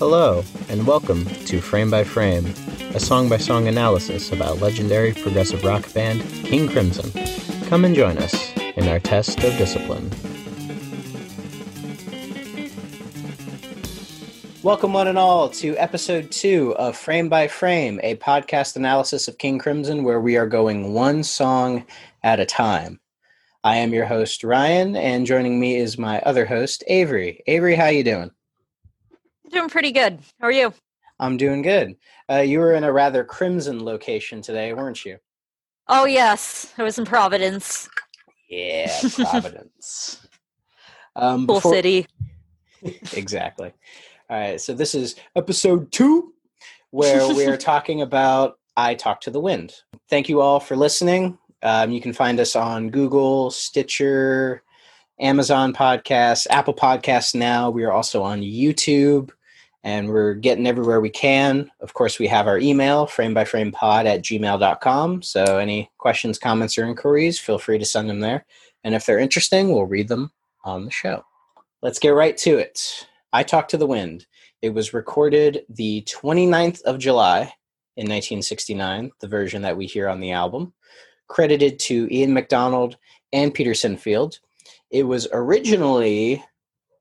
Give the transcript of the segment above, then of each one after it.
Hello, and welcome to Frame by Frame, a song by song analysis about legendary progressive rock band King Crimson. Come and join us in our test of discipline. Welcome, one and all, to episode two of Frame by Frame, a podcast analysis of King Crimson where we are going one song at a time. I am your host, Ryan, and joining me is my other host, Avery. Avery, how you doing? Doing pretty good. How are you? I'm doing good. Uh, you were in a rather crimson location today, weren't you? Oh yes, I was in Providence. Yeah, Providence. um, cool before... city. exactly. All right, so this is episode two, where we are talking about "I Talk to the Wind." Thank you all for listening. Um, you can find us on Google, Stitcher, Amazon Podcasts, Apple Podcasts. Now we are also on YouTube and we're getting everywhere we can. Of course, we have our email, framebyframepod at gmail.com. So any questions, comments, or inquiries, feel free to send them there. And if they're interesting, we'll read them on the show. Let's get right to it. I Talk to the Wind. It was recorded the 29th of July in 1969, the version that we hear on the album, credited to Ian McDonald and Peter Sinfield. It was originally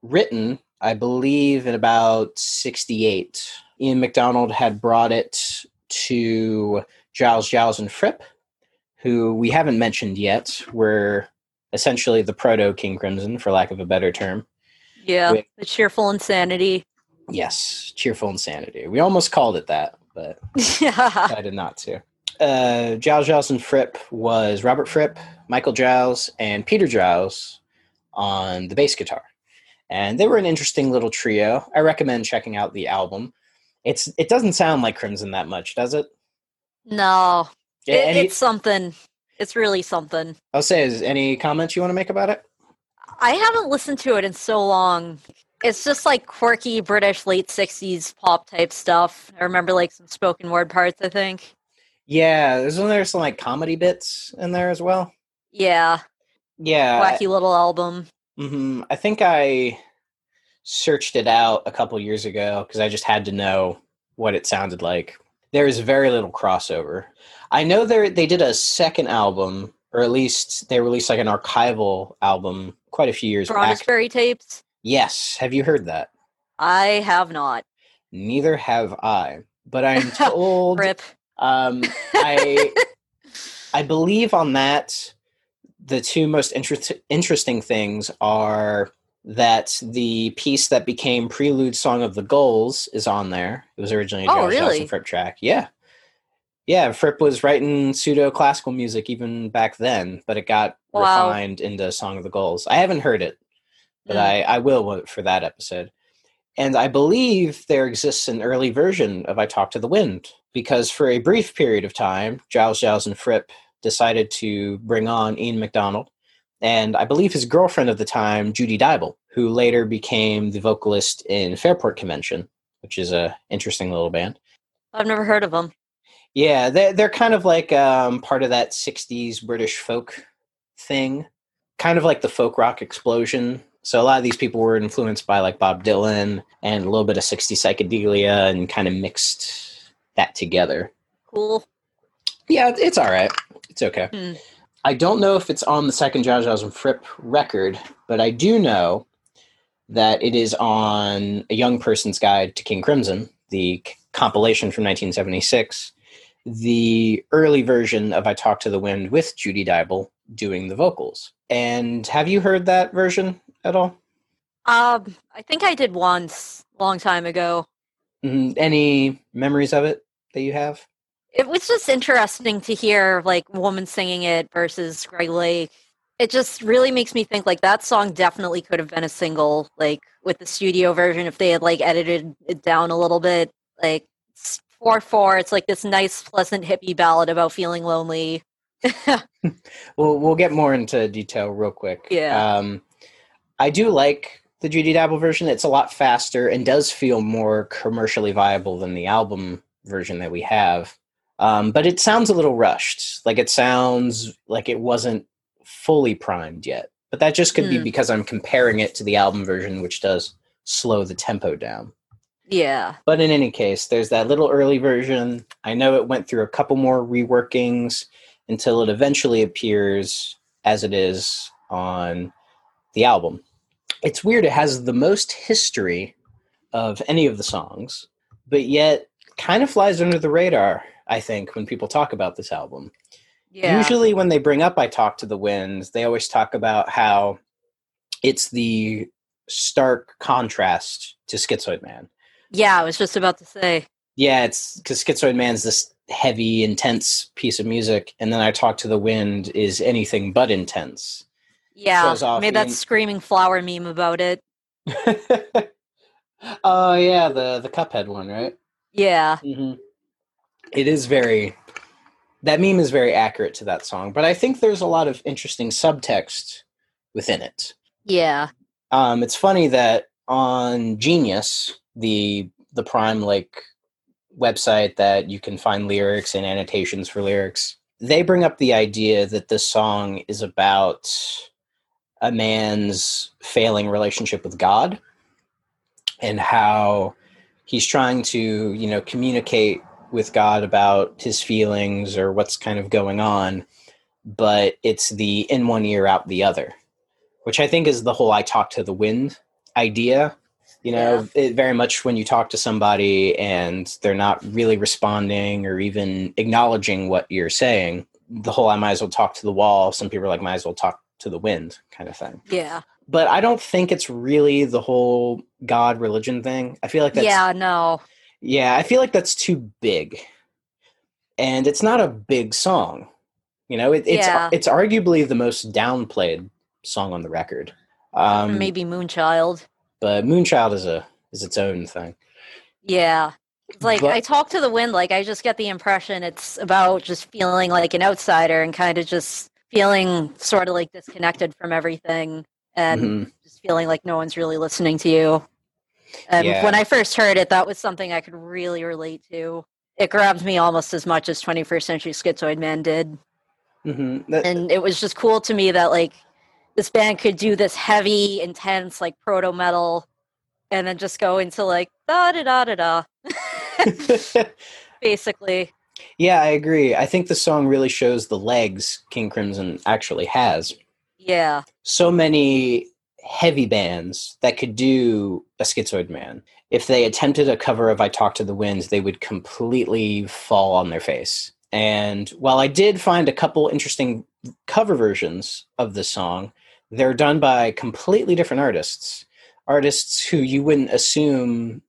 written I believe in about 68. Ian McDonald had brought it to Giles, Giles, and Fripp, who we haven't mentioned yet, were essentially the proto King Crimson, for lack of a better term. Yeah, With, the cheerful insanity. Yes, cheerful insanity. We almost called it that, but I did not to. Uh, Giles, Giles, and Fripp was Robert Fripp, Michael Giles, and Peter Giles on the bass guitar and they were an interesting little trio. I recommend checking out the album. It's it doesn't sound like Crimson that much, does it? No, yeah, it, any, it's something. It's really something. I'll say, is any comments you want to make about it? I haven't listened to it in so long. It's just like quirky British late '60s pop type stuff. I remember like some spoken word parts. I think. Yeah, isn't there some like comedy bits in there as well? Yeah. Yeah. Wacky little album. Mm-hmm. I think I searched it out a couple years ago because I just had to know what it sounded like. There is very little crossover. I know they they did a second album, or at least they released like an archival album quite a few years Brondesbury back. tapes. Yes, have you heard that? I have not. Neither have I. But I'm told. Rip. Um, I I believe on that the two most inter- interesting things are that the piece that became prelude song of the Gulls is on there it was originally a oh, Josh really? fripp track yeah yeah fripp was writing pseudo classical music even back then but it got wow. refined into song of the Gulls. i haven't heard it but mm. I, I will for that episode and i believe there exists an early version of i talk to the wind because for a brief period of time giles giles and fripp decided to bring on Ian McDonald and I believe his girlfriend at the time, Judy Dyble, who later became the vocalist in Fairport Convention, which is a interesting little band. I've never heard of them. Yeah, they're, they're kind of like um, part of that 60s British folk thing, kind of like the folk rock explosion. So a lot of these people were influenced by like Bob Dylan and a little bit of 60s psychedelia and kind of mixed that together. Cool. Yeah, it's all right. It's okay. Hmm. I don't know if it's on the second Giles and Fripp record, but I do know that it is on A Young Person's Guide to King Crimson, the c- compilation from 1976, the early version of I Talk to the Wind with Judy Dyble doing the vocals. And have you heard that version at all? Um, I think I did once, a long time ago. Mm, any memories of it that you have? It was just interesting to hear like woman singing it versus Greg Lake. It just really makes me think like that song definitely could have been a single, like with the studio version if they had like edited it down a little bit. Like four four, it's like this nice, pleasant hippie ballad about feeling lonely. well, we'll get more into detail real quick. Yeah. Um, I do like the Judy Dyble version. It's a lot faster and does feel more commercially viable than the album version that we have. Um, but it sounds a little rushed. Like it sounds like it wasn't fully primed yet. But that just could mm. be hmm. because I'm comparing it to the album version, which does slow the tempo down. Yeah. But in any case, there's that little early version. I know it went through a couple more reworkings until it eventually appears as it is on the album. It's weird, it has the most history of any of the songs, but yet kind of flies under the radar, I think, when people talk about this album. Yeah. Usually, when they bring up I Talk to the Wind, they always talk about how it's the stark contrast to Schizoid Man. Yeah, I was just about to say. Yeah, it's because Schizoid Man's this heavy, intense piece of music, and then I Talk to the Wind is anything but intense. Yeah, off made that Ian- screaming flower meme about it. oh yeah, the the Cuphead one, right? Yeah. hmm It is very. That meme is very accurate to that song, but I think there's a lot of interesting subtext within it. Yeah. Um, it's funny that on Genius, the the Prime like website that you can find lyrics and annotations for lyrics, they bring up the idea that this song is about a man's failing relationship with God and how he's trying to, you know, communicate with God about his feelings or what's kind of going on, but it's the in one ear out the other which I think is the whole I talk to the wind idea. You know, it very much when you talk to somebody and they're not really responding or even acknowledging what you're saying, the whole I might as well talk to the wall. Some people are like, might as well talk to the wind kind of thing. Yeah. But I don't think it's really the whole God religion thing. I feel like that's yeah, no. yeah, I feel like that's too big. And it's not a big song. You know, it, it's Yeah. it's arguably the most downplayed song on the record. Um, Maybe Moonchild. but Moonchild is a is its own thing. Yeah. Like But- I talk to the wind, like I just get the impression it's about just feeling like an outsider and kind of just feeling sort of like disconnected from everything and Mhm. just feeling like no one's really listening to you. And Yeah. when I first heard it, that was something I could really relate to. It grabbed me almost as much as 21st Century Schizoid Man did. Mhm. That- And it was just cool to me that like this band could do this heavy, intense, like proto metal and then just go into like da da da da da. Basically. yeah, I agree. I think the song really shows the legs King Crimson actually has. Yeah. so many heavy bands that could do a schizoid man. If they attempted a cover of i talk to the winds they would completely fall on their face. And while i did find a couple interesting cover versions of the song they're done by completely different artists. Artists who you wouldn't assume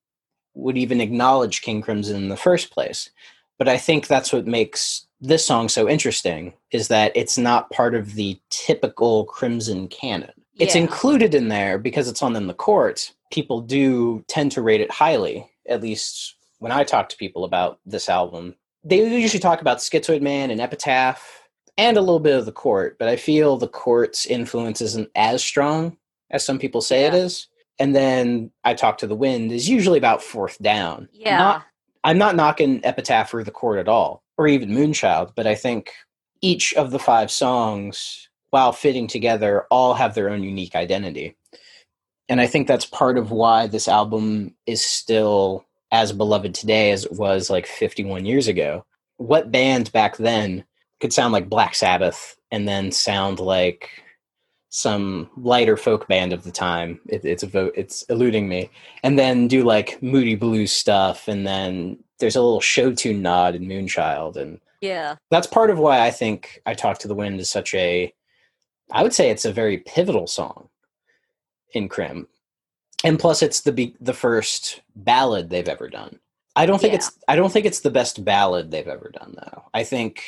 would even acknowledge king crimson in the first place. But i think that's what makes this song so interesting is that it's not part of the typical crimson canon it's Yeah. included in there because it's on in the court people do tend to rate it highly at least when i talk to people about this album they usually talk about schizoid man and epitaph and a little bit of the court but i feel the court's influence isn't as strong as some people say it Yeah. is and then i talk to the wind is usually about fourth down Yeah. Not- I'm not knocking Epitaph or The Court at all, or even Moonchild, but I think each of the five songs, while fitting together, all have their own unique identity. And I think that's part of why this album is still as beloved today as it was like 51 years ago. What band back then could sound like Black Sabbath and then sound like some lighter folk band of the time? It, it's a vo- it's eluding me and then do like moody blues stuff and then there's a little show tune nod in moonchild and Yeah. that's part of why i think i talk to the wind is such a i would say it's a very pivotal song in crim and plus it's the be- the first ballad they've ever done i don't think Yeah. it's i don't think it's the best ballad they've ever done though i think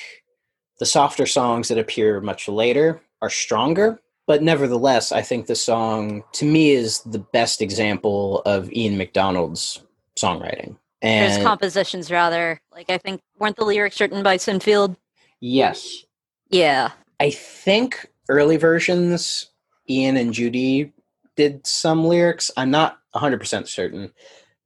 the softer songs that appear much later are stronger but nevertheless i think the song to me is the best example of ian mcdonald's songwriting and compositions rather. Like I think weren't the lyrics written by Sinfield? yes Yeah. I think early versions, Ian and Judy did some lyrics. I'm not 100% certain.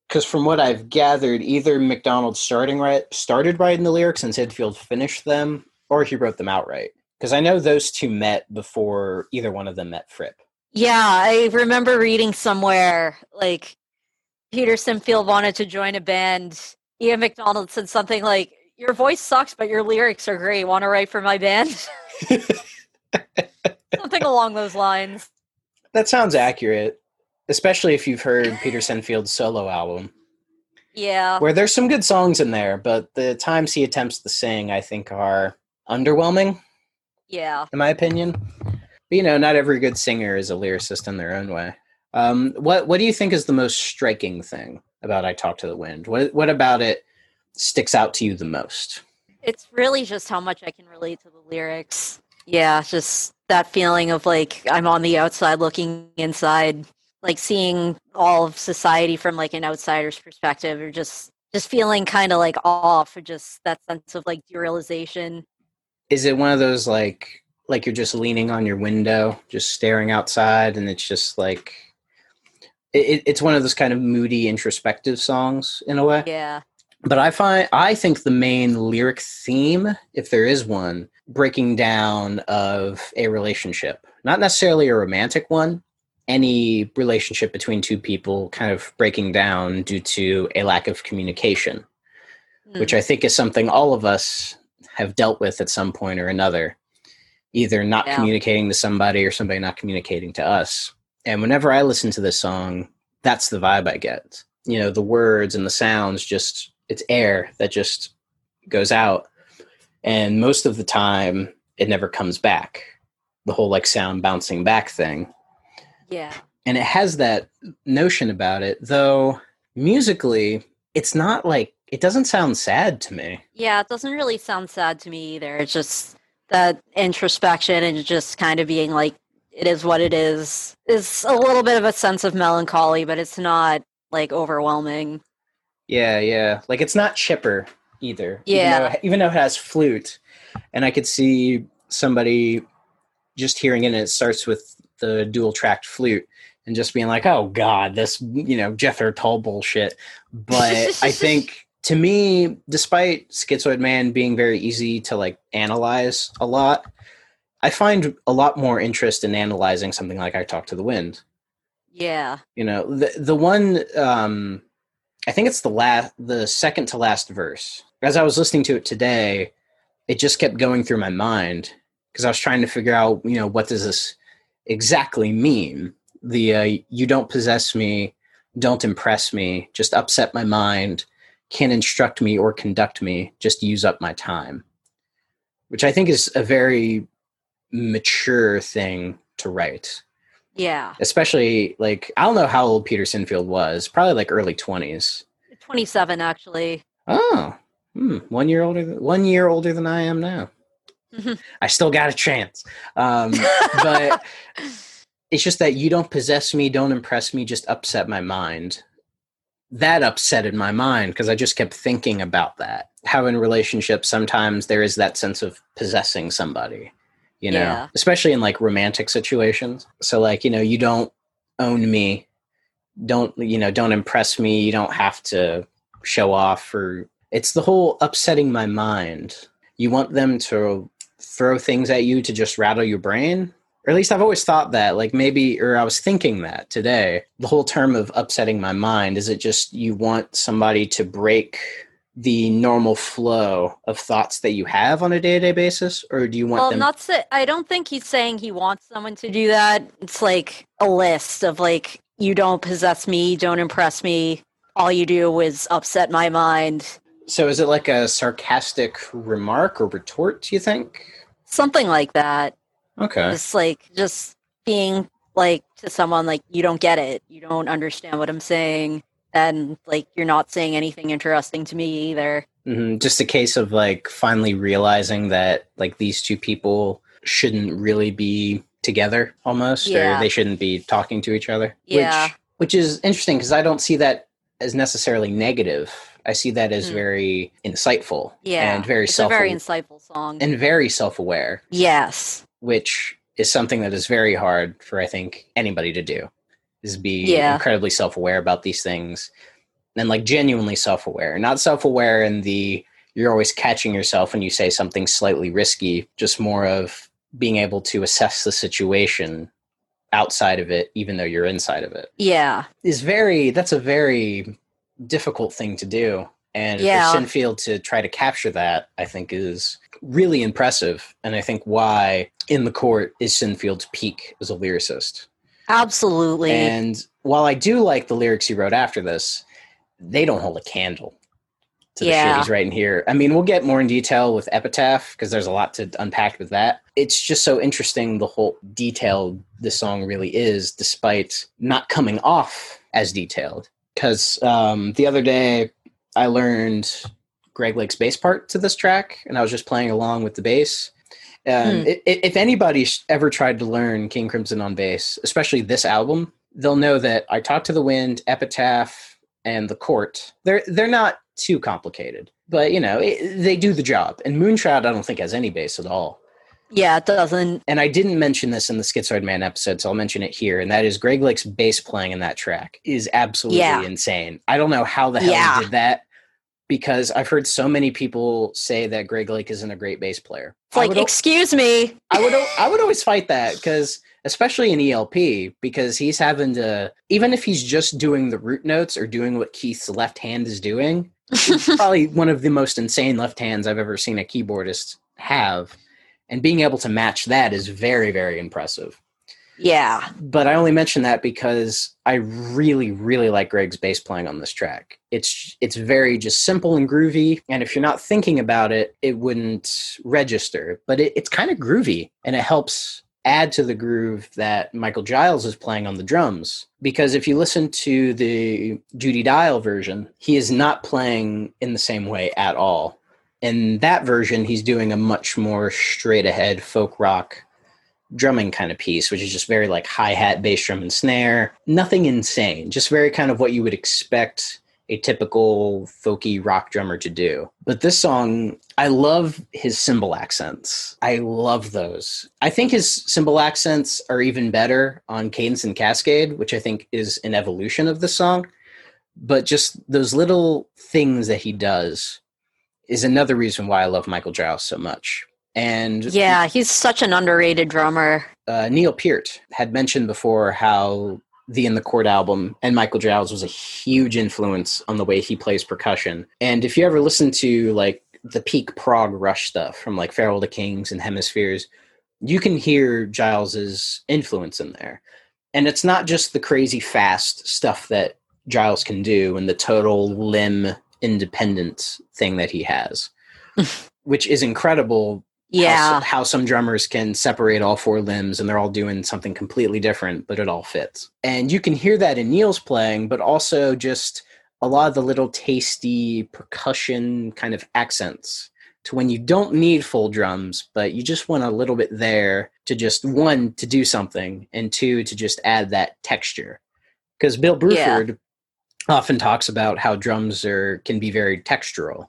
Because from what I've gathered, either McDonald starting right, started writing the lyrics and Sinfield finished them, or he wrote them outright. Because I know those two met before either one of them met Fripp. Yeah, I remember reading somewhere like Peter Sinfield wanted to join a band, Ian McDonald said something like, Your voice sucks, but your lyrics are great. Want to write for my band? something along those lines. That sounds accurate, especially if you've heard Peter Sinfield's solo album. Yeah. Where there's some good songs in there, but the times he attempts to sing, I think, are underwhelming. Yeah. In my opinion. But, you know, not every good singer is a lyricist in their own way. Um, what What do you think is the most striking thing about "I Talk to the Wind"? What What about it sticks out to you the most? It's really just how much I can relate to the lyrics. Yeah, just that feeling of like I'm on the outside looking inside, like seeing all of society from like an outsider's perspective, or just just feeling kind of like off, or just that sense of like derealization. Is it one of those like like you're just leaning on your window, just staring outside, and it's just like it, it's one of those kind of moody, introspective songs in a way. Yeah. But I find I think the main lyric theme, if there is one, breaking down of a relationship, not necessarily a romantic one, any relationship between two people kind of breaking down due to a lack of communication, mm. which I think is something all of us have dealt with at some point or another, either not yeah. communicating to somebody or somebody not communicating to us. And whenever I listen to this song, that's the vibe I get. You know, the words and the sounds just it's air that just goes out. And most of the time it never comes back. The whole like sound bouncing back thing. Yeah. And it has that notion about it, though musically, it's not like it doesn't sound sad to me. Yeah, it doesn't really sound sad to me either. It's just that introspection and just kind of being like, it is what it is. Is a little bit of a sense of melancholy, but it's not like overwhelming. Yeah, yeah. Like it's not chipper either. Yeah. Even though, even though it has flute, and I could see somebody just hearing it. and It starts with the dual tracked flute and just being like, "Oh God, this you know Jethro Tull bullshit." But I think to me, despite Schizoid Man being very easy to like analyze a lot, I find a lot more interest in analyzing something like I Talk to the Wind. Yeah. You know, the the one um I think it's the last the second to last verse. As I was listening to it today, it just kept going through my mind because I was trying to figure out, you know, what does this exactly mean? The uh, you don't possess me, don't impress me, just upset my mind, can't instruct me or conduct me, just use up my time. Which I think is a very mature thing to write. Yeah. Especially like I don't know how old Peter Sinfield was. Probably like early twenties. Twenty seven actually. Oh. Hmm. One year older than one year older than I am now. I still got a chance. Um, but it's just that you don't possess me, don't impress me, just upset my mind. That upsetted my mind because I just kept thinking about that. How in relationships sometimes there is that sense of possessing somebody you know, yeah. especially in like romantic situations. So like, you know, you don't own me, don't, you know, don't impress me, you don't have to show off or it's the whole upsetting my mind. You want them to throw things at you to just rattle your brain? Or at least I've always thought that, like maybe, or I was thinking that today. The whole term of upsetting my mind is it just you want somebody to break the normal flow of thoughts that you have on a day-to-day basis or do you want well them not i don't think he's saying he wants someone to do that. It's like a list of like you don't possess me don't impress me. All you do is upset my mind. So is it like a sarcastic remark or retort do you think? Something like that okay it's like just being like to someone like you don't get it you don't understand what i'm saying and like you're not saying anything interesting to me either. Mm-hmm. Just a case of like finally realizing that like these two people shouldn't really be together almost, yeah. or they shouldn't be talking to each other. Yeah. Which, which is interesting because I don't see that as necessarily negative. I see that as mm. very insightful. Yeah. And very it's self a very insightful song. And very self aware. Yes. Which is something that is very hard for I think anybody to do is be yeah. incredibly self-aware about these things and like genuinely self-aware not self-aware in the you're always catching yourself when you say something slightly risky just more of being able to assess the situation outside of it even though you're inside of it Yeah. is very that's a very difficult thing to do and Yeah. for sinfield to try to capture that i think is really impressive and i think why in the court is sinfield's peak as a lyricist Absolutely. and while i do like the lyrics he wrote after this they don't hold a candle to the shit Yeah. he's writing here i mean we'll get more in detail with epitaph because there's a lot to unpack with that it's just so interesting the whole detailed this song really is despite not coming off as detailed because um, the other day i learned greg lake's bass part to this track and i was just playing along with the bass um, Hmm. if anybody's ever tried to learn king crimson on bass especially this album they'll know that i talk to the wind epitaph and the court they're they're not too complicated but you know it, they do the job and moonchild i don't think has any bass at all yeah, it doesn't. and I didn't mention this in the Schizoid Man episode, so I'll mention it here. And that is Greg Lake's bass playing in that track is absolutely Yeah. insane. I don't know how the hell Yeah. he did that because I've heard so many people say that Greg Lake isn't a great bass player. It's like, I would, al- excuse me. I would, I would always fight that because, especially in ELP, because he's having to, even if he's just doing the root notes or doing what Keith's left hand is doing, probably one of the most insane left hands I've ever seen a keyboardist have. And being able to match that is very, very impressive. Yeah. But I only mention that because I really, really like Greg's bass playing on this track. It's it's very just simple and groovy, and if you're not thinking about it, it wouldn't register. But it, it's kind of groovy, and it helps add to the groove that Michael Giles is playing on the drums. Because if you listen to the Judy Dyble version, he is not playing in the same way at all. In that version, he's doing a much more straight ahead folk rock drumming kind of piece, which is just very like hi hat, bass drum, and snare. Nothing insane, just very kind of what you would expect a typical folky rock drummer to do. But this song, I love his cymbal accents. I love those. I think his cymbal accents are even better on Cadence and Cascade, which I think is an evolution of the song. But just those little things that he does is another reason why I love Michael Giles so much. And Yeah, he's such an underrated drummer. uh, Neil Peart had mentioned before how the In the Court album and Michael Giles was a huge influence on the way he plays percussion. And if you ever listen to like the peak prog rush stuff from like Farewell to Kings and Hemispheres, you can hear Giles's influence in there. And it's not just the crazy fast stuff that Giles can do and the total limb independent thing that he has, which is incredible Yeah. how, how some drummers can separate all four limbs and they're all doing something completely different, but it all fits. And you can hear that in Neil's playing, but also just a lot of the little tasty percussion kind of accents to when you don't need full drums, but you just want a little bit there to just one, to do something, and two, to just add that texture. Because Bill Yeah. Bruford often talks about how drums are can be very textural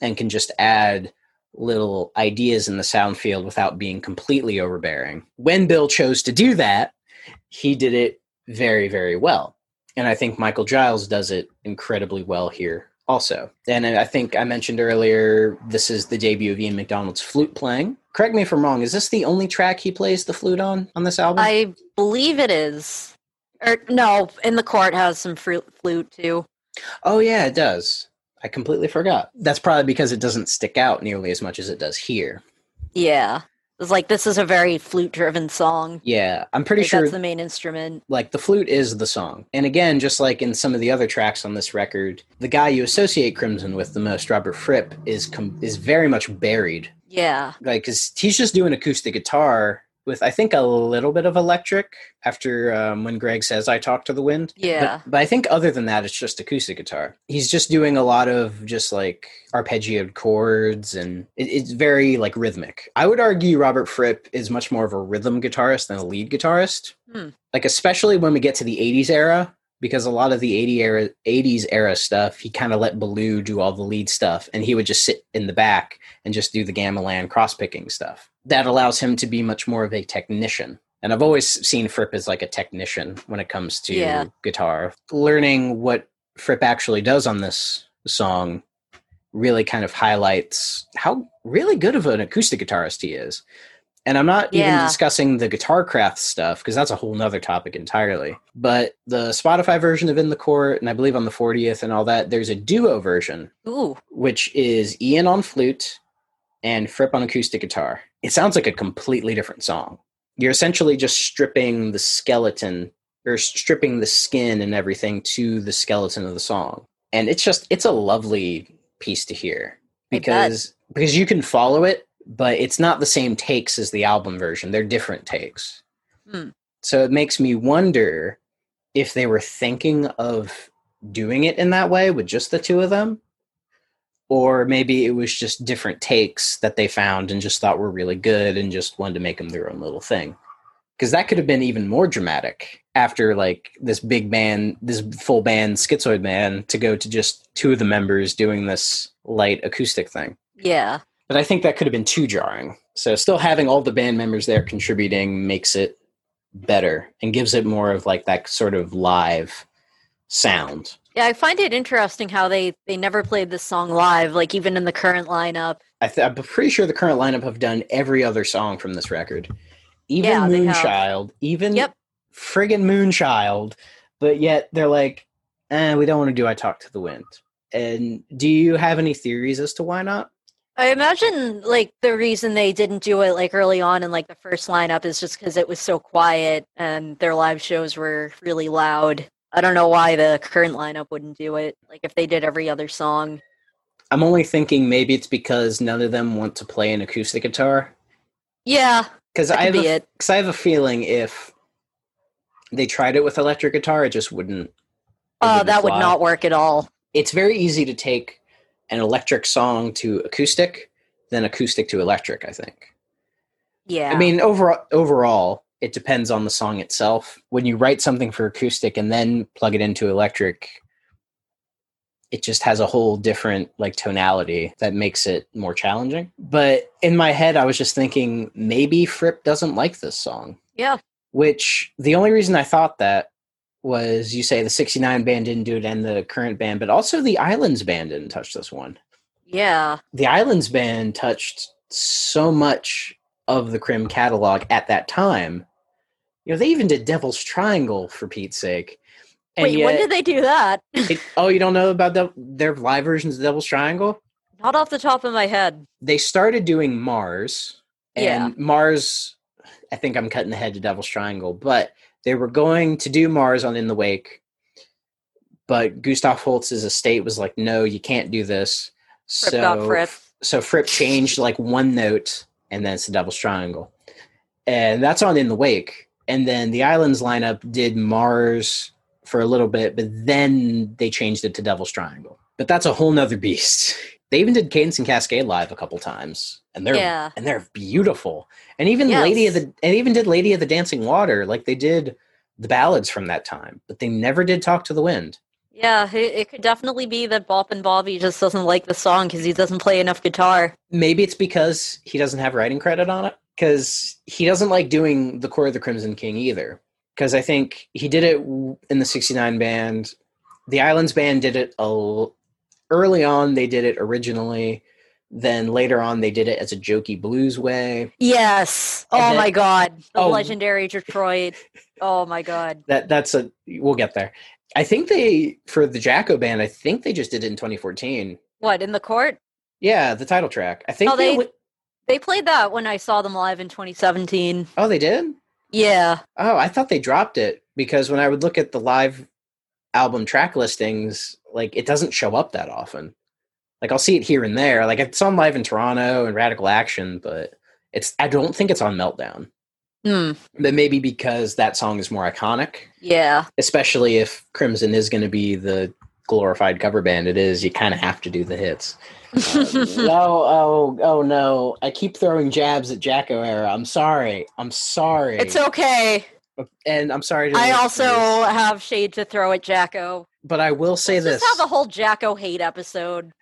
and can just add little ideas in the sound field without being completely overbearing. When Bill chose to do that, he did it very, very well. And I think Michael Giles does it incredibly well here also. And I think I mentioned earlier this is the debut of Ian McDonald's flute playing. Correct me if I'm wrong, is this the only track he plays the flute on on this album? I believe it is. Or no, in the court has some fruit flute too. oh yeah, it does. I completely forgot. That's probably because it doesn't stick out nearly as much as it does here. Yeah. It's like this is a very flute driven song. Yeah, I'm pretty Like, sure that's the main instrument. like the flute is the song. And again, just like in some of the other tracks on this record, the guy you associate Crimson with the most, Robert Fripp, is com- is very much buried. Yeah. Like, cause he's just doing acoustic guitar with I think a little bit of electric after um, when Greg says I talk to the wind. Yeah. But, but I think other than that, it's just acoustic guitar. He's just doing a lot of just like arpeggiated chords and it, it's very like rhythmic. I would argue Robert Fripp is much more of a rhythm guitarist than a lead guitarist. Hmm. Like especially when we get to the 80s era because a lot of the 80 era 80s era stuff he kind of let Belew do all the lead stuff and he would just sit in the back and just do the gamelan cross picking stuff. That allows him to be much more of a technician. And I've always seen Fripp as like a technician when it comes to Yeah. guitar. Learning what Fripp actually does on this song really kind of highlights how really good of an acoustic guitarist he is. And I'm not even discussing the guitar craft stuff because that's a whole nother topic entirely. But the Spotify version of In the Court, and I believe on the 40th and all that, there's a duo version, Ooh. which is Ian on flute and Fripp on acoustic guitar. It sounds like a completely different song. You're essentially just stripping the skeleton or stripping the skin and everything to the skeleton of the song. And it's just it's a lovely piece to hear because because you can follow it, but it's not the same takes as the album version. They're different takes. Hmm. So it makes me wonder if they were thinking of doing it in that way with just the two of them or maybe it was just different takes that they found and just thought were really good and just wanted to make them their own little thing because that could have been even more dramatic after like this big band this full band schizoid man to go to just two of the members doing this light acoustic thing Yeah. But i think that could have been too jarring so still having all the band members there contributing makes it better and gives it more of like that sort of live sound Yeah, I find it interesting how they they never played this song live, like even in the current lineup. I th- I'm pretty sure the current lineup have done every other song from this record, even Yeah. Moonchild, even Yep. friggin' Moonchild, but yet they're like, eh, we don't want to do "I Talk to the Wind." And do you have any theories as to why not? I imagine like the reason they didn't do it like early on in like the first lineup is just because it was so quiet and their live shows were really loud. I don't know why the current lineup wouldn't do it. Like if they did every other song. I'm only thinking maybe it's because none of them want to play an acoustic guitar. Yeah, Because I have be a, it. Because I have a feeling if they tried it with electric guitar, it just wouldn't. Oh, wouldn't that would not work at all. it's very easy to take an electric song to acoustic than acoustic to electric i think Yeah. i mean overall overall it depends on the song itself when you write something for acoustic and then plug it into electric it just has a whole different like tonality that makes it more challenging but in my head i was just thinking maybe fripp doesn't like this song yeah. which the only reason I thought that was you say the 69 band didn't do it and the current band, but also the Islands band didn't touch this one. Yeah. The Islands band touched so much of the Crim catalog at that time. You know, they even did Devil's Triangle for Pete's sake. And Wait, when did they do that? it- oh, you don't know about the, their live versions of Devil's Triangle? Not off the top of my head. They started doing Mars, and Yeah. Mars. I think I'm cutting ahead to Devil's Triangle, but they were going to do Mars on In the Wake, but Gustav Holst's estate was like, "No, you can't do this." Fripp so Fripp. so Fripp changed like one note, and then it's the Devil's Triangle, and that's on In the Wake. And then the Islands lineup did Mars for a little bit, but then they changed it to Devil's Triangle. But that's a whole nother beast. They even did Cadence and Cascade live a couple times, and they're Yeah. and they're beautiful. And even Yes. Lady of the and even did Lady of the Dancing Water, like they did the ballads from that time, but they never did Talk to the Wind. Yeah, it, it could definitely be that Bop and Bobby just doesn't like the song because he doesn't play enough guitar. Maybe it's because he doesn't have writing credit on it, because he doesn't like doing the Court of the Crimson King either. Because I think he did it in the '69 band. The Islands band did it a early on. They did it originally. Then later on, they did it as a jokey blues way. Yes. Oh then- my god. The Oh. legendary Detroit. Oh my god. That that's a we'll get there. I think they for the Jakko band. I think they just did it in 2014. What, in the court? Yeah, the title track. I think Oh, they. they- They played that when I saw them live in 2017. oh, they did. Yeah. Oh, I thought they dropped it because when I would look at the live album track listings, like it doesn't show up that often. Like I'll see it here and there. Like it's on live in Toronto and Radical Action, but it's I don't think it's on Meltdown. Hmm. But maybe because that song is more iconic, Yeah. especially if Crimson is going to be the glorified cover band it is, you kind of have to do the hits. Uh, oh, oh, oh no! I keep throwing jabs at Jakko era. I'm sorry. I'm sorry. it's okay. And I'm sorry. To I also have shade to throw at Jakko. but I will say Let's this: have a whole Jakko hate episode.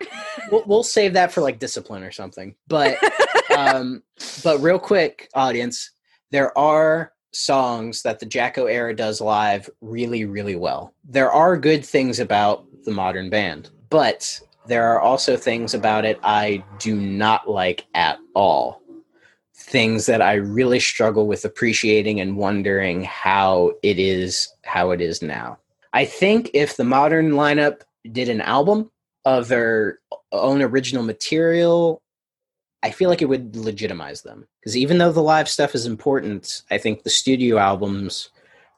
we'll, we'll save that for like discipline or something. But um, but real quick, audience, there are songs that the Jakko era does live really, really well. There are good things about the modern band, but there are also things about it I do not like at all. Things that I really struggle with appreciating and wondering how it is how it is now. I think if the modern lineup did an album of their own original material, I feel like it would legitimize them. Because even though the live stuff is important, I think the studio albums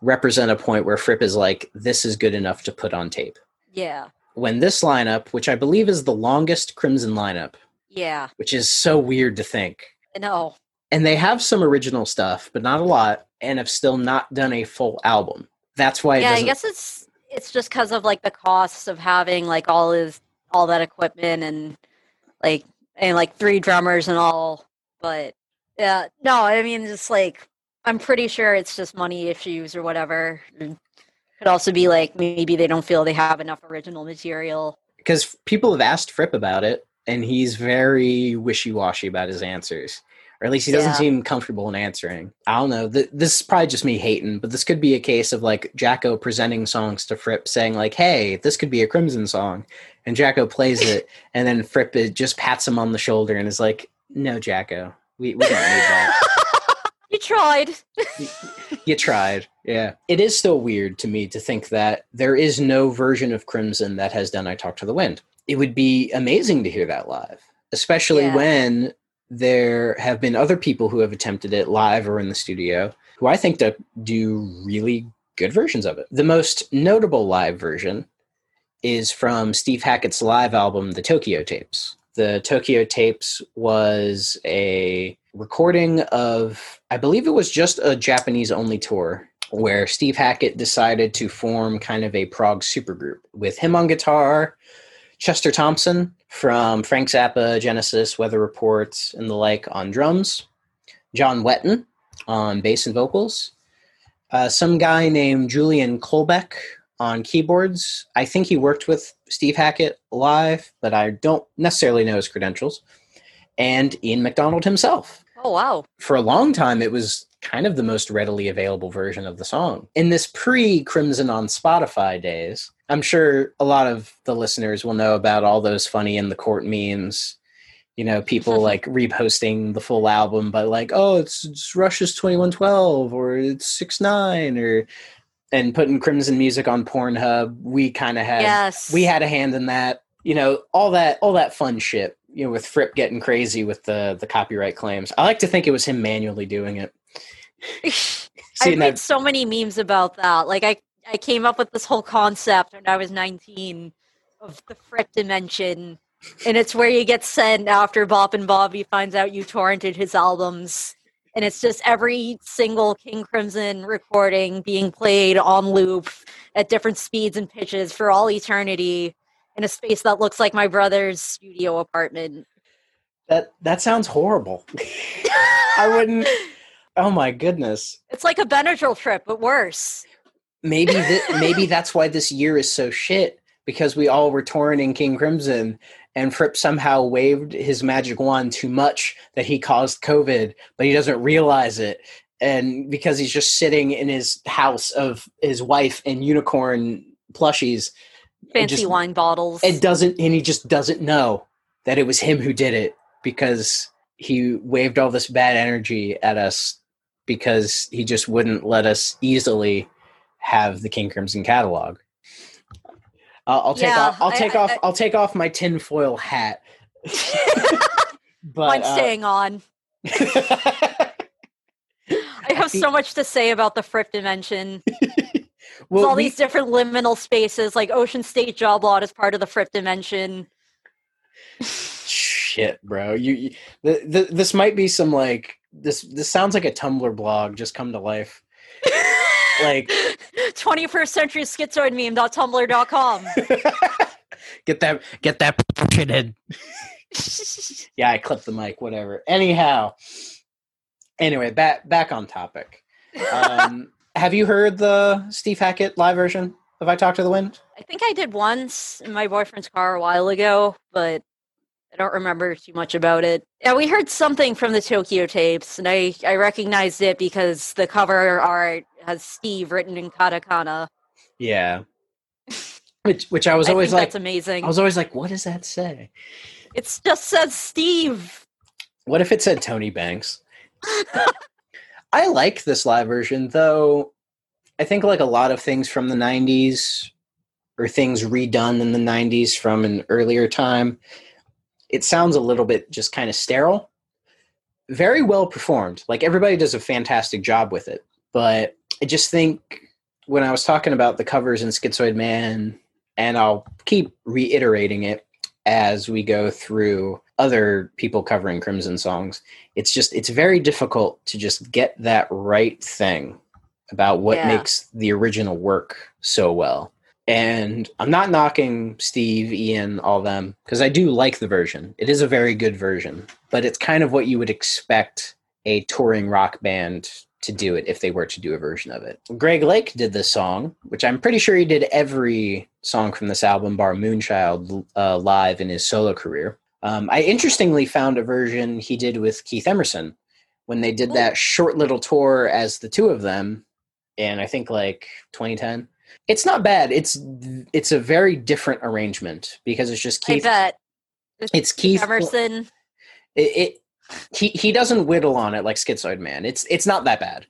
represent a point where Fripp is like, this is good enough to put on tape. Yeah. When this lineup, which I believe is the longest Crimson lineup, Yeah. which is so weird to think, know. And they have some original stuff, but not a lot, and have still not done a full album. That's why yeah, I guess it's it's just because of like the costs of having like all his all that equipment and like and like three drummers and all. But yeah, no, I mean just like I'm pretty sure it's just money issues or whatever. And Could also be like maybe they don't feel they have enough original material. because people have asked Fripp about it, and he's very wishy-washy about his answers, or at least he doesn't Yeah. seem comfortable in answering. I don't know. Th- this is probably just me hating, but this could be a case of like Jakko presenting songs to Fripp, saying like, "Hey, this could be a Crimson song," and Jakko plays it, and then Fripp just pats him on the shoulder and is like, "No, Jakko, we we don't need that." you tried. You tried. Yeah. It is still weird to me to think that there is no version of Crimson that has done I Talk to the Wind. It would be amazing to hear that live, especially Yeah. when there have been other people who have attempted it live or in the studio who I think do really good versions of it. The most notable live version is from Steve Hackett's live album, The Tokyo Tapes. The Tokyo Tapes was a recording of, I believe it was just a Japanese only tour where Steve Hackett decided to form kind of a prog supergroup with him on guitar, Chester Thompson from Frank Zappa, Genesis, Weather Reports, and the like on drums, John Wetton on bass and vocals, uh, some guy named Julian Colbeck on keyboards. I think he worked with Steve Hackett live, but I don't necessarily know his credentials. And Ian McDonald himself. Oh wow. For a long time, it was kind of the most readily available version of the song. In this pre Crimson on Spotify days, I'm sure a lot of the listeners will know about all those funny in the court memes. You know, people like reposting the full album, but like, oh, it's, it's Rush's 2112 or it's 6 9 or and putting Crimson music on Pornhub. We kind of had yes. we had a hand in that you know all that all that fun shit you know with fripp getting crazy with the the copyright claims i like to think it was him manually doing it I Seeing made so many memes about that. Like I, I came up with this whole concept when I was 19 of the Frick dimension, and it's where you get sent after Bop and Bobby finds out you torrented his albums, and it's just every single King Crimson recording being played on loop at different speeds and pitches for all eternity in a space that looks like my brother's studio apartment. that that sounds horrible i wouldn't oh my goodness It's like a Benadryl trip, but worse. Maybe th- maybe that's why this year is so shit because we all were torn in king crimson and fripp somehow waved his magic wand too much that he caused covid but he doesn't realize it and because he's just sitting in his house of his wife and unicorn plushies Fancy just- wine bottles. it doesn't and he just doesn't know that it was him who did it because he waved all this bad energy at us because he just wouldn't let us easily have the king crimson catalog I'll, I'll take Yeah, off. I'll take I- off. I- I'll take off my tinfoil hat. but Mine's uh, staying on. I have so much to say about the Frick dimension. Well, all we- these different liminal spaces, like Ocean State Job Lot is part of the Frick dimension. shit, bro. You, you the, the, this might be some like this. This sounds like a Tumblr blog just come to life. Like 21st century schizoid meme.tumblr.com. get that get that shit in. Yeah, I clipped the mic. Whatever. Anyhow. Anyway, back back on topic. Um, have you heard the Steve Hackett live version of "I Talk to the Wind"? I think I did once in my boyfriend's car a while ago, but I don't remember too much about it. Yeah, we heard something from the Tokyo tapes, and I, I recognized it because the cover art has Steve written in katakana. Yeah. Which which I was I always think like that's amazing. I was always like, what does that say? It just says Steve. What if it said Tony Banks? I like this live version, though. I think like a lot of things from the '90s or things redone in the '90s from an earlier time, it sounds a little bit just kind of sterile. Very well performed. Like everybody does a fantastic job with it, but I just think when I was talking about the covers in Schizoid Man, and I'll keep reiterating it as we go through other people covering Crimson songs. It's just it's very difficult to just get that right thing about what Yeah. makes the original work so well. And I'm not knocking Steve, Ian, all them because I do like the version. It is a very good version, but it's kind of what you would expect a touring rock band to do it if they were to do a version of it. Greg Lake did this song, which I'm pretty sure he did every song from this album, bar Moonchild, uh, live in his solo career. Um, I interestingly found a version he did with Keith Emerson when they did that short little tour as the two of them in I think like 2010. It's not bad. It's it's a very different arrangement because it's just I Keith. bet It's Keith. Emerson. It, it he he doesn't whittle on it like Schizoid Man. It's it's not that bad.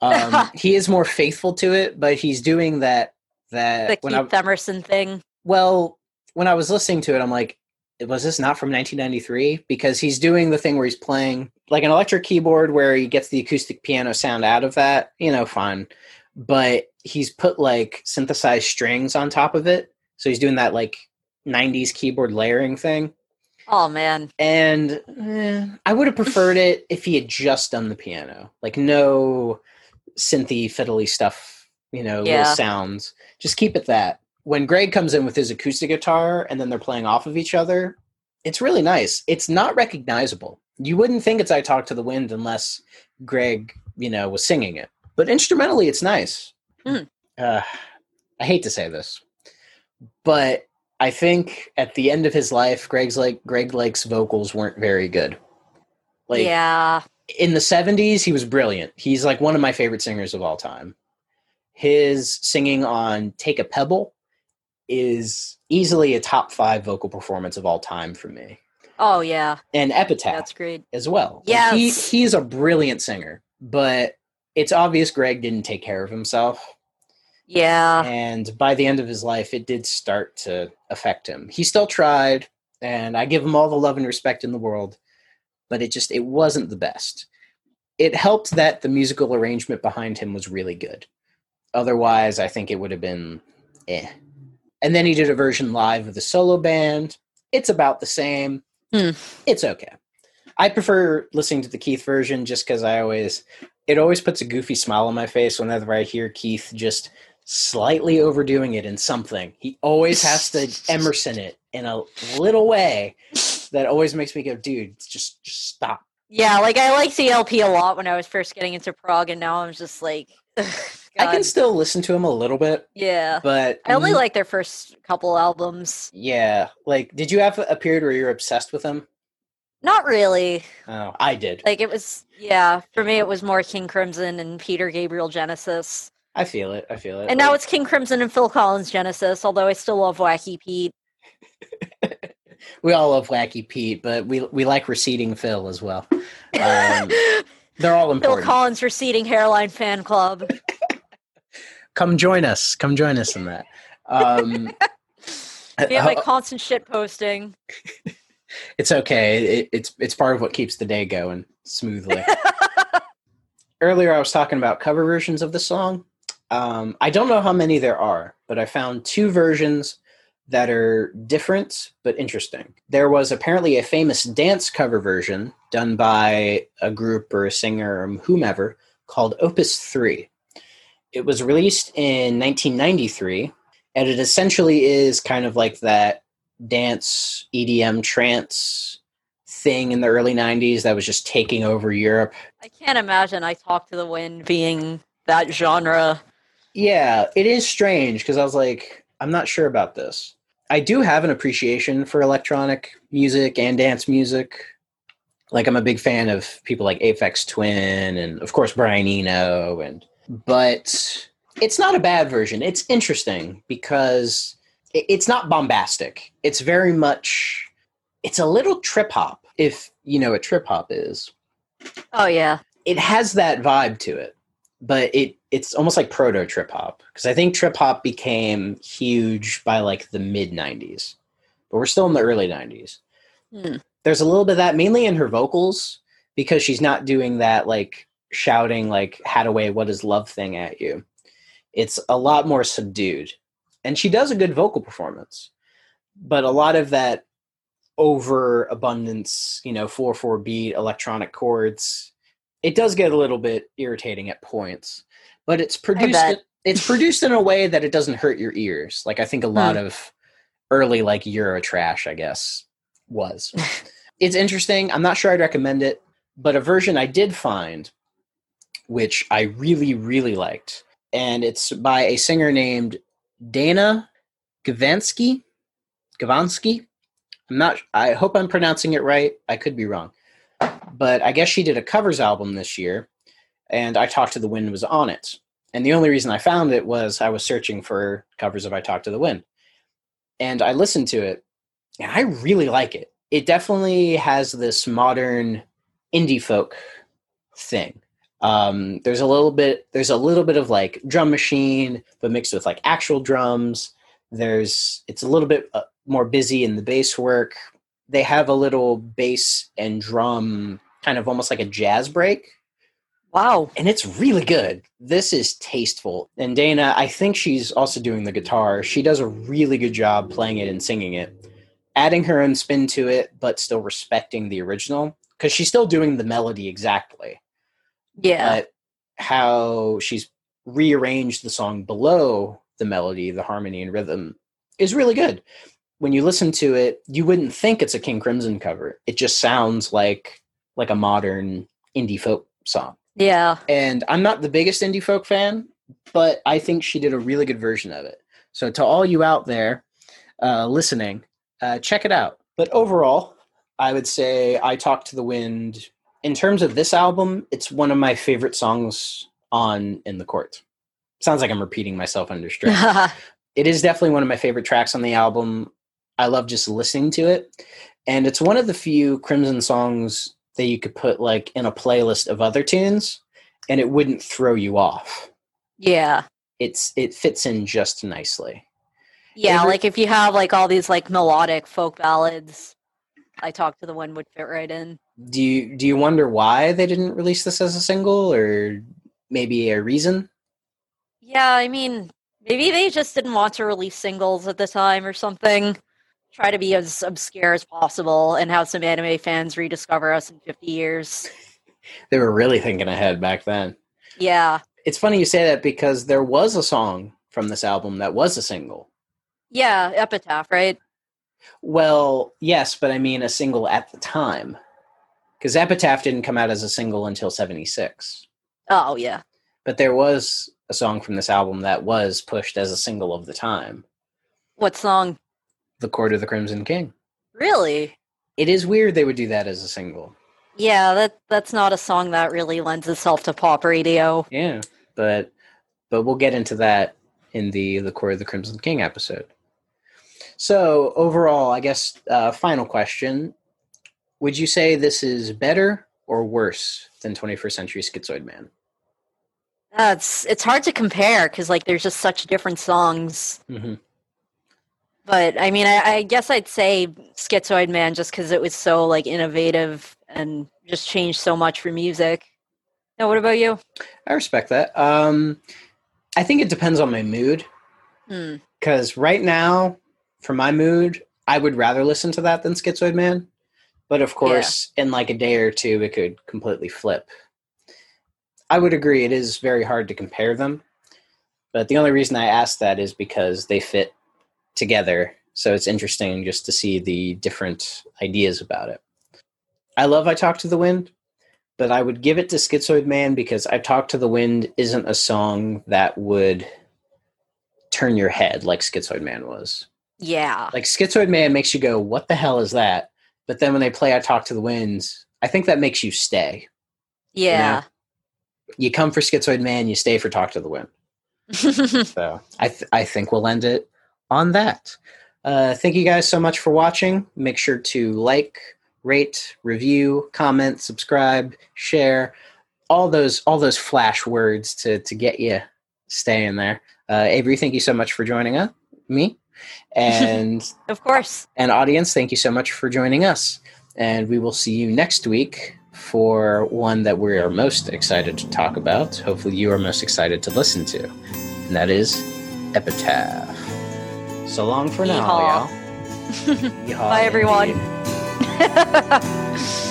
Um, he is more faithful to it, but he's doing that that The when I Keith Emerson thing. well when I was listening to it, I'm like, was this not from 1993? Because he's doing the thing where he's playing like an electric keyboard where he gets the acoustic piano sound out of that. You know, fine, but he's put like synthesized strings on top of it, so he's doing that like 90s keyboard layering thing. Oh man. And eh, I would have preferred it if he had just done the piano, like no synthy fiddly stuff, you know, Yeah. little sounds. Just keep it that. When Greg comes in with his acoustic guitar and then they're playing off of each other, it's really nice. It's not recognizable. You wouldn't think it's "I Talk to the Wind" unless Greg, you know, was singing it. But instrumentally, it's nice. Hmm. Uh, I hate to say this, but I think at the end of his life, Greg's like Greg Lake's vocals weren't very good. Like yeah. in the 70s, he was brilliant. He's like one of my favorite singers of all time. His singing on Take a Pebble is easily a top five vocal performance of all time for me. Oh yeah. And Epitaph That's great. as well. Like, he, he's a brilliant singer, but it's obvious Greg didn't take care of himself. Yeah. and by the end of his life it did start to affect him. He still tried and i give him all the love and respect in the world but it just it wasn't the best. It helped that the musical arrangement behind him was really good. Otherwise i think it would have been eh. And then he did a version live with the solo band. It's about the same. Hmm. it's okay. I prefer listening to the keith version just because i always it always puts a goofy smile on my face whenever i hear keith just slightly overdoing it in something. He always has to Emerson it in a little way that always makes me go, dude, just just stop. Yeah, like I liked the LP a lot when I was first getting into prog, and now I'm just like, ugh, I can still listen to him a little bit, yeah. but I only like their first couple albums. yeah. Like, did you have a period where you're obsessed with him? Not really. Oh, I did. Like it was, yeah. For me, it was more King Crimson and Peter Gabriel Genesis, I feel it. I feel it. and now Like, it's King Crimson and Phil Collins Genesis. Although I still love Wacky Pete. we all love Wacky Pete, but we we like receding Phil as well. Um, they're all important. Phil. Collins Receding Hairline Fan Club. Come join us. Come join us in that. Um, Yeah, my uh, constant shit posting. it's okay. It, it's it's part of what keeps the day going smoothly. Earlier, I was talking about cover versions of the song. Um, I don't know how many there are, but I found two versions that are different but interesting. There was apparently a famous dance cover version done by a group or a singer or whomever called Opus 3. It was released in 1993, and it essentially is kind of like that dance, EDM, trance thing in the early 90s that was just taking over Europe. I can't imagine I Talk to the Wind being that genre. Yeah, it is strange because I was like, I'm not sure about this. I do have an appreciation for electronic music and dance music. Like I'm a big fan of people like Aphex Twin and of course Brian Eno and but it's not a bad version. It's interesting because it's not bombastic. It's very much it's a little trip hop if you know what trip hop is. Oh yeah. It has that vibe to it, but it it's almost like proto trip hop because I think trip hop became huge by like the mid '90s, but we're still in the early '90s. Hmm. There's a little bit of that, mainly in her vocals, because she's not doing that like shouting like "Haddaway, what is love?" thing at you. It's a lot more subdued, and she does a good vocal performance, but a lot of that overabundance, you know, four four beat electronic chords, it does get a little bit irritating at points. But it's produced it's produced in a way that it doesn't hurt your ears. Like I think a lot of early like Euro trash, I guess, was. it's interesting. I'm not sure I'd recommend it, but a version I did find, which I really, really liked, and it's by a singer named Dana Gavanski. Gavanski. I'm not. I hope I'm pronouncing it right. I could be wrong, but I guess she did a covers album this year, and I Talked to the Wind was on it. And the only reason I found it was I was searching for covers of I Talked to the Wind, and I listened to it, and I really like it. It definitely has this modern indie folk thing. Um, there's a little bit. There's a little bit of like drum machine, but mixed with like actual drums. There's it's a little bit uh, more busy in the bass work. They have a little bass and drum kind of almost like a jazz break Wow. and it's really good. This is tasteful. And Dana, I think she's also doing the guitar. She does a really good job playing it and singing it, adding her own spin to it, but still respecting the original because she's still doing the melody exactly. Yeah. But how she's rearranged the song below the melody, the harmony and rhythm is really good. When you listen to it, you wouldn't think it's a King Crimson cover. It just sounds like like a modern indie folk song. yeah. And I'm not the biggest indie folk fan, but I think she did a really good version of it. So to all you out there uh, listening, uh, check it out. But overall, I would say I Talk to the Wind. In terms of this album, it's one of my favorite songs on In the Court. Sounds like I'm repeating myself under stress. it is definitely one of my favorite tracks on the album. I love just listening to it. And it's one of the few Crimson songs that you could put like in a playlist of other tunes and it wouldn't throw you off. yeah. It's it fits in just nicely. Yeah, like if you have like all these like melodic folk ballads, I Talk to the one would fit right in. Do you do you wonder why they didn't release this as a single or maybe a reason? Yeah, I mean, maybe they just didn't want to release singles at the time or something. Try to be as obscure as possible and have some anime fans rediscover us in 50 years. They were really thinking ahead back then. Yeah. It's funny you say that because there was a song from this album that was a single. Yeah, Epitaph, right? Well, yes, but I mean a single at the time. Because Epitaph didn't come out as a single until 76. Oh, yeah. But there was a song from this album that was pushed as a single of the time What song? The Court of the Crimson King. Really? It is weird they would do that as a single. Yeah, that that's not a song that really lends itself to pop radio. Yeah, but but we'll get into that in the the Court of the Crimson King episode. So overall, I guess uh, final question: Would you say this is better or worse than 21st Century Schizoid Man? That's it's hard to compare because like there's just such different songs. Mm-hmm. But I mean, I, I guess I'd say Schizoid Man just because it was so like innovative and just changed so much for music. Now, what about you? I respect that. Um, I think it depends on my mood Hmm. because right now, for my mood, I would rather listen to that than Schizoid Man. But of course, in like a day or two, it could completely flip. I would agree, it is very hard to compare them. But the only reason I ask that is because they fit together. So it's interesting just to see the different ideas about it. I love I Talk to the Wind, but I would give it to Schizoid Man because I Talk to the Wind isn't a song that would turn your head like Schizoid Man was. Yeah. Like Schizoid Man makes you go, "What the hell is that?" But then when they play "I Talk to the Winds," I think that makes you stay. Yeah. You come for Schizoid Man, you stay for Talk to the Wind. So I th- I think we'll end it on that. Uh, thank you guys so much for watching. Make sure to like, rate, review, comment, subscribe, share, all those all those flash words to to get you staying there. Uh, Avery, thank you so much for joining us, me, and of course, and audience, thank you so much for joining us. And we will see you next week for one that we are most excited to talk about. Hopefully, you are most excited to listen to, and that is Epitaph. So long for now, y'all. Bye, everyone.